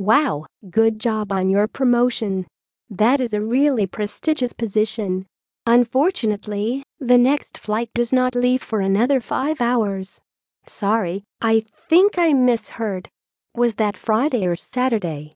Wow, good job on your promotion. That is a really prestigious position. Unfortunately, the next flight does not leave for another five hours. Sorry, I think I misheard. Was that Friday or Saturday?